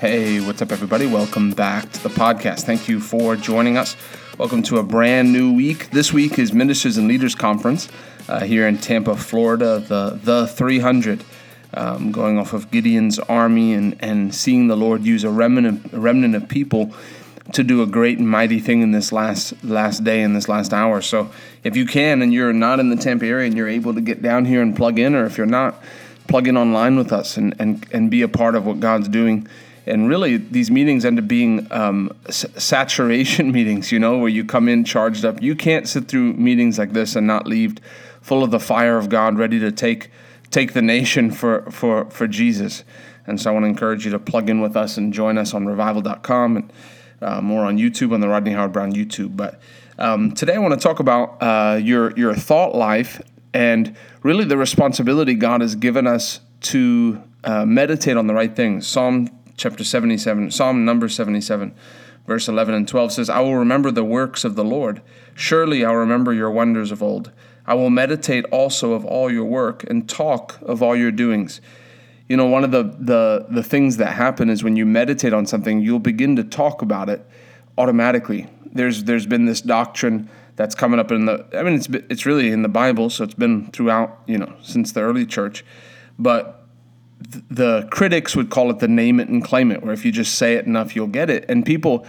Hey, what's up, everybody? Welcome back to the podcast. Thank you for joining us. Welcome to a brand new week. This week is Ministers and Leaders Conference uh, here in Tampa, Florida, the the 300, um, going off of Gideon's army and and seeing the Lord use a remnant a remnant of people to do a great and mighty thing in this last last day in this last hour. So if you can and you're not in the Tampa area and you're able to get down here and plug in, or if you're not, plug in online with us and and and be a part of what God's doing. And really, these meetings end up being um, s- saturation meetings, you know, where you come in charged up. You can't sit through meetings like this and not leave full of the fire of God, ready to take take the nation for for for Jesus. And so I want to encourage you to plug in with us and join us on revival.com and uh, more on YouTube on the Rodney Howard Browne YouTube. But um, today I want to talk about uh, your your thought life and really the responsibility God has given us to uh, meditate on the right things. Psalm chapter 77, Psalm number 77, verse 11 and 12 says, I will remember the works of the Lord. Surely I'll remember your wonders of old. I will meditate also of all your work and talk of all your doings. You know, one of the, the, the things that happen is when you meditate on something, you'll begin to talk about it automatically. There's, there's been this doctrine that's coming up in the, I mean, it's, it's really in the Bible, so it's been throughout, you know, since the early church. But the critics would call it the name it and claim it, where if you just say it enough, you'll get it. And people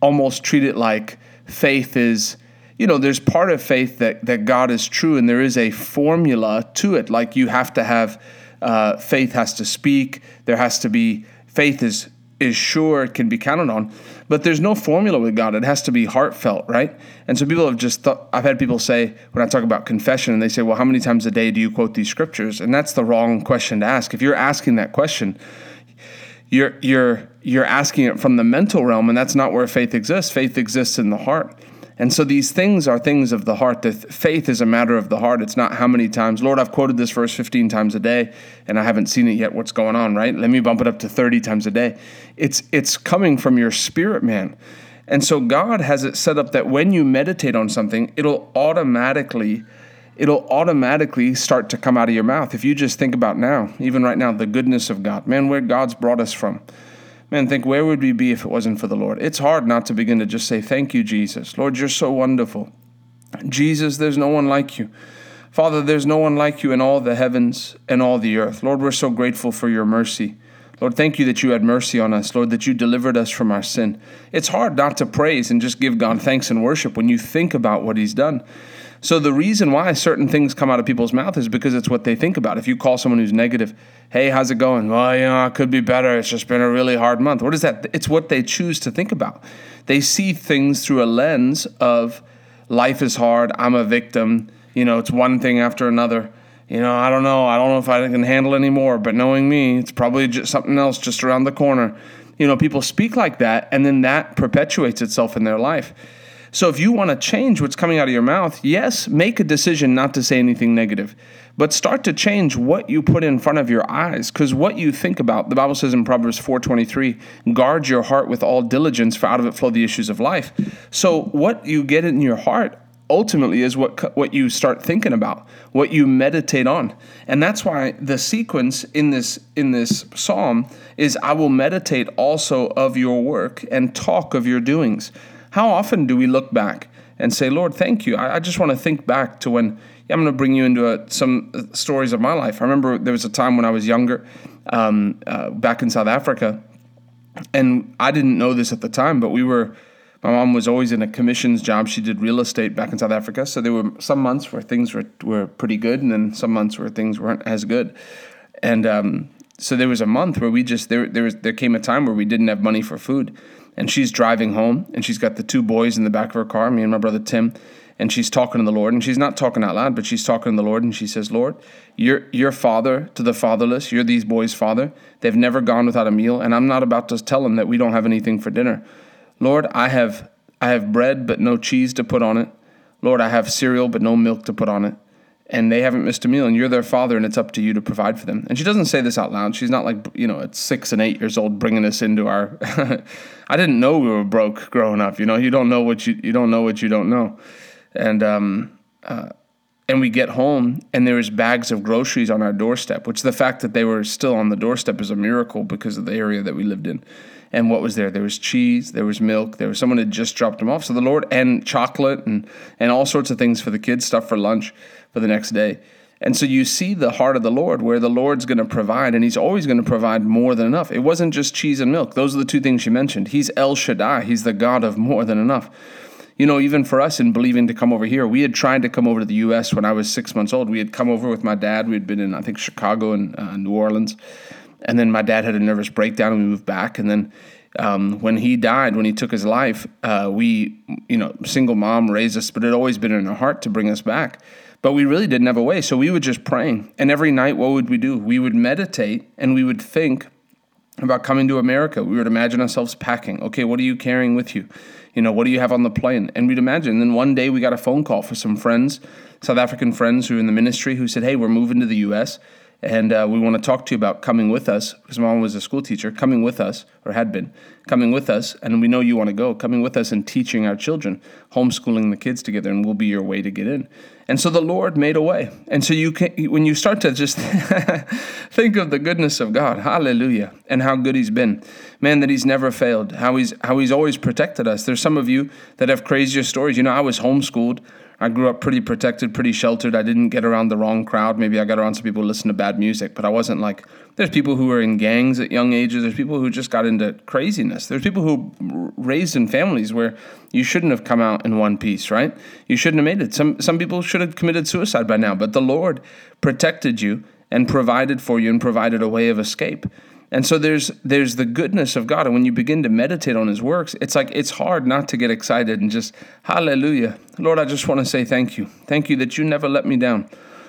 almost treat it like faith is, you know, there's part of faith that, that God is true, and there is a formula to it. Like you have to have uh, faith has to speak, there has to be faith is is sure can be counted on, but there's no formula with God. It has to be heartfelt, right? And so people have just thought, I've had people say, when I talk about confession, and they say, well, how many times a day do you quote these scriptures? And that's the wrong question to ask. If you're asking that question, you're, you're, you're asking it from the mental realm, and that's not where faith exists. Faith exists in the heart. And so these things are things of the heart. The faith is a matter of the heart. It's not how many times. Lord, I've quoted this verse 15 times a day and I haven't seen it yet. What's going on, right? Let me bump it up to 30 times a day. It's it's coming from your spirit, man. And so God has it set up that when you meditate on something, it'll automatically it'll automatically start to come out of your mouth. If you just think about now, even right now, the goodness of God. Man, where God's brought us from Man, think where would we be if it wasn't for the Lord? It's hard not to begin to just say, Thank you, Jesus. Lord, you're so wonderful. Jesus, there's no one like you. Father, there's no one like you in all the heavens and all the earth. Lord, we're so grateful for your mercy. Lord, thank you that you had mercy on us. Lord, that you delivered us from our sin. It's hard not to praise and just give God thanks and worship when you think about what He's done. So the reason why certain things come out of people's mouth is because it's what they think about. If you call someone who's negative, "Hey, how's it going?" Well, you know, it could be better. It's just been a really hard month. What is that? It's what they choose to think about. They see things through a lens of life is hard. I'm a victim. You know, it's one thing after another. You know, I don't know. I don't know if I can handle anymore. But knowing me, it's probably just something else just around the corner. You know, people speak like that, and then that perpetuates itself in their life. So if you want to change what's coming out of your mouth, yes, make a decision not to say anything negative, but start to change what you put in front of your eyes cuz what you think about. The Bible says in Proverbs 4:23, guard your heart with all diligence for out of it flow the issues of life. So what you get in your heart ultimately is what what you start thinking about, what you meditate on. And that's why the sequence in this in this psalm is I will meditate also of your work and talk of your doings. How often do we look back and say, Lord, thank you? I, I just want to think back to when I'm going to bring you into a, some uh, stories of my life. I remember there was a time when I was younger, um, uh, back in South Africa, and I didn't know this at the time, but we were. My mom was always in a commissions job. She did real estate back in South Africa. So there were some months where things were, were pretty good, and then some months where things weren't as good. And um, so there was a month where we just there there was there came a time where we didn't have money for food, and she's driving home and she's got the two boys in the back of her car, me and my brother Tim, and she's talking to the Lord and she's not talking out loud, but she's talking to the Lord and she says, "Lord, you're you're father to the fatherless. You're these boys' father. They've never gone without a meal, and I'm not about to tell them that we don't have anything for dinner. Lord, I have I have bread but no cheese to put on it. Lord, I have cereal but no milk to put on it." And they haven't missed a meal and you're their father and it's up to you to provide for them. And she doesn't say this out loud. She's not like you know at six and eight years old bringing us into our i didn't know we were broke growing up you know? You don't know what you you don't know what you don't know. And um, uh, and we get home and there was bags of groceries on our doorstep which the fact that they were still on the doorstep is a miracle because of the area that we lived in. And what was there? There was cheese there was milk there was someone had just dropped them off. So the lord and chocolate and and all sorts of things for the kids stuff for lunch for the next day and so you see the heart of the lord where the lord's going to provide and he's always going to provide more than enough it wasn't just cheese and milk those are the two things you mentioned he's el shaddai he's the god of more than enough you know, even for us in believing to come over here, we had tried to come over to the U.S. when I was six months old. We had come over with my dad. We had been in, I think, Chicago and uh, New Orleans. And then my dad had a nervous breakdown and we moved back. And then um, when he died, when he took his life, uh, we, you know, single mom raised us, but it had always been in our heart to bring us back. But we really didn't have a way. So we would just praying. And every night, what would we do? We would meditate and we would think about coming to America. We would imagine ourselves packing. Okay, what are you carrying with you? You know, what do you have on the plane? And we'd imagine. And then one day we got a phone call for some friends, South African friends who are in the ministry, who said, Hey, we're moving to the U.S. and uh, we want to talk to you about coming with us because mom was a school teacher, coming with us, or had been, coming with us. And we know you want to go, coming with us and teaching our children, homeschooling the kids together, and we'll be your way to get in. And so the Lord made a way. And so you can, when you start to just think of the goodness of God, hallelujah, and how good He's been, man, that He's never failed, how He's how He's always protected us. There's some of you that have crazier stories. You know, I was homeschooled. I grew up pretty protected, pretty sheltered. I didn't get around the wrong crowd. Maybe I got around some people who listen to bad music, but I wasn't like. There's people who were in gangs at young ages. There's people who just got into craziness. There's people who raised in families where you shouldn't have come out in one piece, right? You shouldn't have made it. Some some people should have committed suicide by now, but the Lord protected you and provided for you and provided a way of escape. And so there's there's the goodness of God, and when you begin to meditate on His works, it's like it's hard not to get excited and just Hallelujah, Lord. I just want to say thank you, thank you that you never let me down,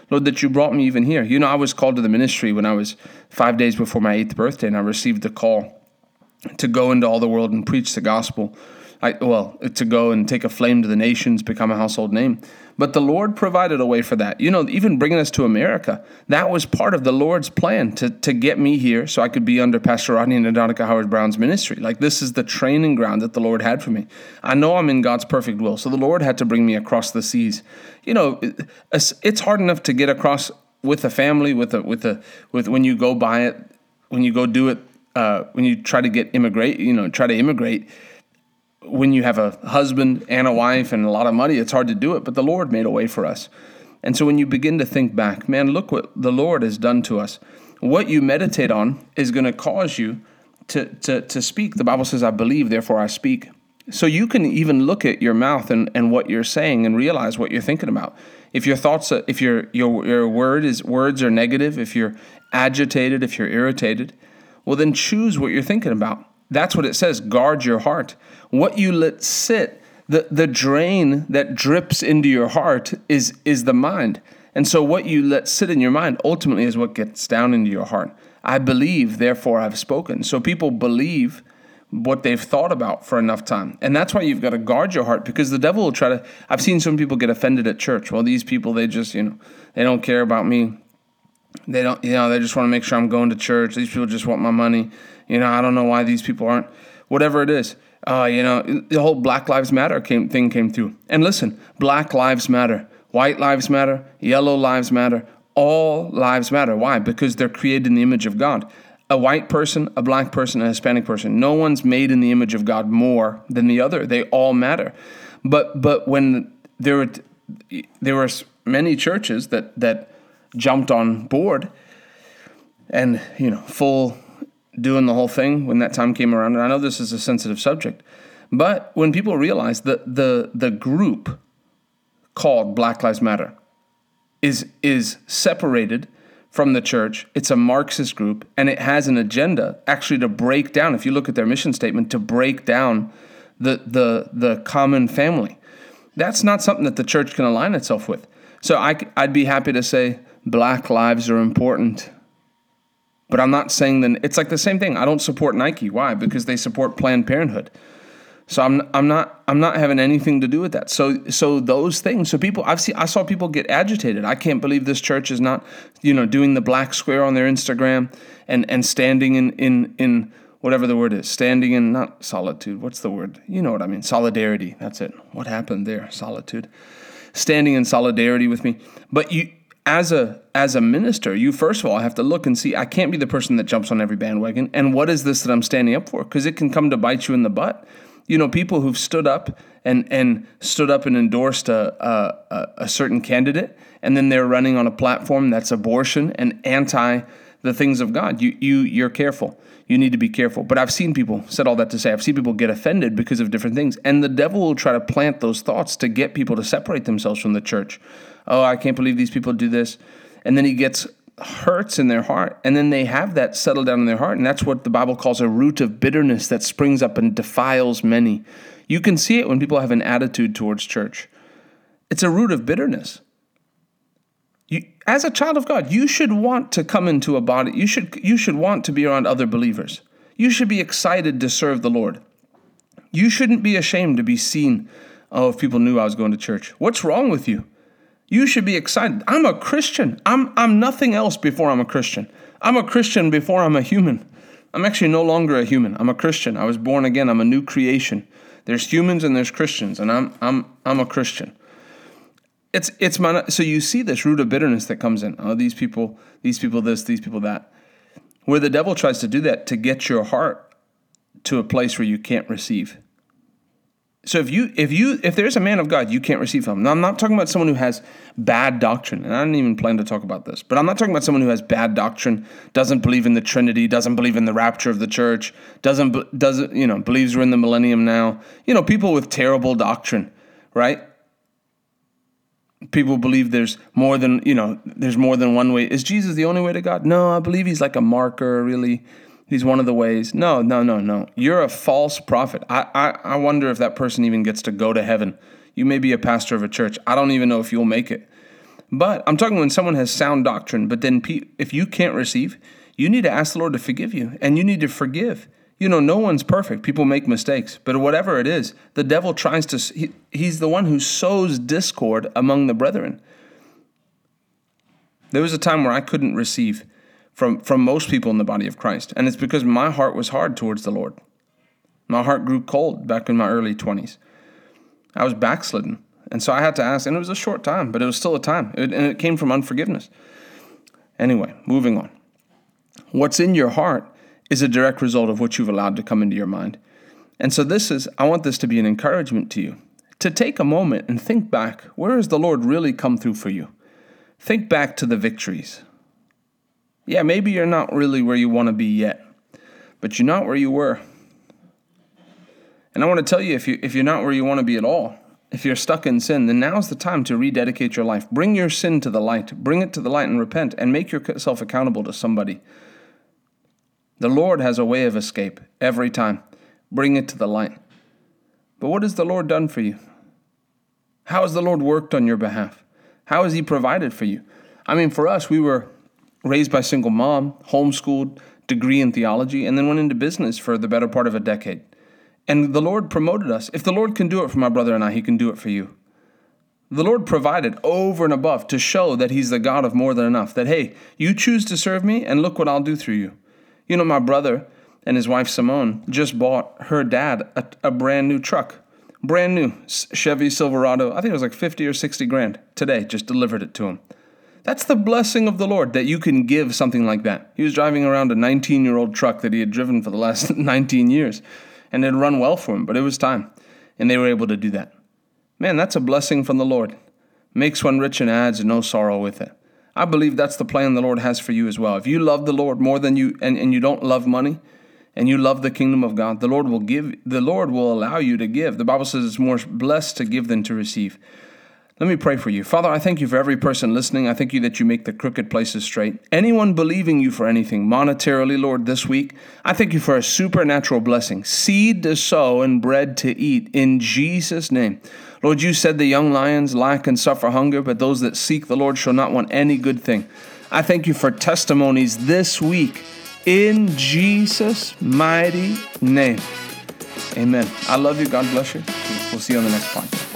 Lord, that you brought me even here. You know, I was called to the ministry when I was five days before my eighth birthday, and I received the call to go into all the world and preach the gospel. I, well, to go and take a flame to the nations, become a household name. But the Lord provided a way for that. You know, even bringing us to America, that was part of the Lord's plan to, to get me here so I could be under Pastor Rodney and Adonica Howard Browne's ministry. Like, this is the training ground that the Lord had for me. I know I'm in God's perfect will. So the Lord had to bring me across the seas. You know, it's hard enough to get across with a family, with a, with a, with when you go buy it, when you go do it, uh, when you try to get immigrate, you know, try to immigrate when you have a husband and a wife and a lot of money, it's hard to do it, but the Lord made a way for us. And so when you begin to think back, man, look what the Lord has done to us. What you meditate on is going to cause you to, to, to speak. The Bible says, I believe, therefore I speak. So you can even look at your mouth and, and what you're saying and realize what you're thinking about. If your thoughts, if your, your, your word is words are negative, if you're agitated, if you're irritated, well, then choose what you're thinking about. That's what it says. Guard your heart. What you let sit, the, the drain that drips into your heart is, is the mind. And so what you let sit in your mind ultimately is what gets down into your heart. I believe, therefore I've spoken. So people believe what they've thought about for enough time. And that's why you've got to guard your heart because the devil will try to I've seen some people get offended at church. Well, these people they just, you know, they don't care about me. They don't, you know, they just want to make sure I'm going to church. These people just want my money. You know, I don't know why these people aren't. Whatever it is, uh, you know, the whole Black Lives Matter came, thing came through. And listen, Black Lives Matter, White Lives Matter, Yellow Lives Matter, all lives matter. Why? Because they're created in the image of God. A white person, a black person, a Hispanic person. No one's made in the image of God more than the other. They all matter. But but when there were there were many churches that that jumped on board and you know full doing the whole thing when that time came around. And I know this is a sensitive subject, but when people realize that the the group called Black Lives Matter is is separated from the church. It's a Marxist group and it has an agenda actually to break down, if you look at their mission statement, to break down the the the common family. That's not something that the church can align itself with. So I, I'd be happy to say black lives are important. But I'm not saying that it's like the same thing. I don't support Nike. Why? Because they support Planned Parenthood. So I'm I'm not I'm not having anything to do with that. So so those things. So people I've seen I saw people get agitated. I can't believe this church is not, you know, doing the black square on their Instagram and and standing in in in whatever the word is, standing in not solitude. What's the word? You know what I mean? Solidarity. That's it. What happened there? Solitude standing in solidarity with me. But you, as a as a minister, you first of all have to look and see. I can't be the person that jumps on every bandwagon. And what is this that I'm standing up for? Because it can come to bite you in the butt. You know, people who've stood up and and stood up and endorsed a a, a certain candidate, and then they're running on a platform that's abortion and anti the things of God. You you you're careful. You need to be careful. But I've seen people said all that to say I've seen people get offended because of different things, and the devil will try to plant those thoughts to get people to separate themselves from the church. Oh, I can't believe these people do this, and then he gets hurts in their heart, and then they have that settle down in their heart, and that's what the Bible calls a root of bitterness that springs up and defiles many. You can see it when people have an attitude towards church. It's a root of bitterness. You, as a child of God, you should want to come into a body. You should, you should want to be around other believers. You should be excited to serve the Lord. You shouldn't be ashamed to be seen. Oh, if people knew I was going to church. What's wrong with you? You should be excited. I'm a Christian. I'm, I'm nothing else before I'm a Christian. I'm a Christian before I'm a human. I'm actually no longer a human. I'm a Christian. I was born again. I'm a new creation. There's humans and there's Christians, and I'm, I'm, I'm a Christian it's it's my so you see this root of bitterness that comes in. Oh, these people, these people, this, these people, that. Where the devil tries to do that to get your heart to a place where you can't receive. So if you if you if there's a man of God, you can't receive him. Now I'm not talking about someone who has bad doctrine, and I didn't even plan to talk about this, but I'm not talking about someone who has bad doctrine, doesn't believe in the Trinity, doesn't believe in the rapture of the church, doesn't doesn't you know believes we're in the millennium now. You know, people with terrible doctrine, right? people believe there's more than you know there's more than one way is jesus the only way to god no i believe he's like a marker really he's one of the ways no no no no you're a false prophet i i, I wonder if that person even gets to go to heaven you may be a pastor of a church i don't even know if you'll make it but i'm talking when someone has sound doctrine but then if you can't receive you need to ask the lord to forgive you and you need to forgive you know, no one's perfect. People make mistakes. But whatever it is, the devil tries to, he, he's the one who sows discord among the brethren. There was a time where I couldn't receive from, from most people in the body of Christ. And it's because my heart was hard towards the Lord. My heart grew cold back in my early 20s. I was backslidden. And so I had to ask, and it was a short time, but it was still a time. It, and it came from unforgiveness. Anyway, moving on. What's in your heart is a direct result of what you've allowed to come into your mind. And so, this is, I want this to be an encouragement to you to take a moment and think back where has the Lord really come through for you? Think back to the victories. Yeah, maybe you're not really where you want to be yet, but you're not where you were. And I want to tell you if, you if you're not where you want to be at all, if you're stuck in sin, then now's the time to rededicate your life. Bring your sin to the light, bring it to the light and repent, and make yourself accountable to somebody. The Lord has a way of escape every time. Bring it to the light. But what has the Lord done for you? How has the Lord worked on your behalf? How has He provided for you? I mean, for us, we were raised by single mom, homeschooled, degree in theology, and then went into business for the better part of a decade. And the Lord promoted us. If the Lord can do it for my brother and I, He can do it for you. The Lord provided over and above to show that He's the God of more than enough. That, hey, you choose to serve me, and look what I'll do through you. You know, my brother and his wife Simone just bought her dad a, a brand new truck. Brand new Chevy Silverado. I think it was like 50 or 60 grand today, just delivered it to him. That's the blessing of the Lord that you can give something like that. He was driving around a 19 year old truck that he had driven for the last 19 years and it had run well for him, but it was time. And they were able to do that. Man, that's a blessing from the Lord. Makes one rich and adds no sorrow with it. I believe that's the plan the Lord has for you as well. If you love the Lord more than you and, and you don't love money and you love the kingdom of God, the Lord will give the Lord will allow you to give. The Bible says it's more blessed to give than to receive. Let me pray for you. Father, I thank you for every person listening. I thank you that you make the crooked places straight. Anyone believing you for anything monetarily, Lord, this week, I thank you for a supernatural blessing, seed to sow and bread to eat in Jesus' name. Lord, you said the young lions lack and suffer hunger, but those that seek the Lord shall not want any good thing. I thank you for testimonies this week in Jesus' mighty name. Amen. I love you. God bless you. We'll see you on the next podcast.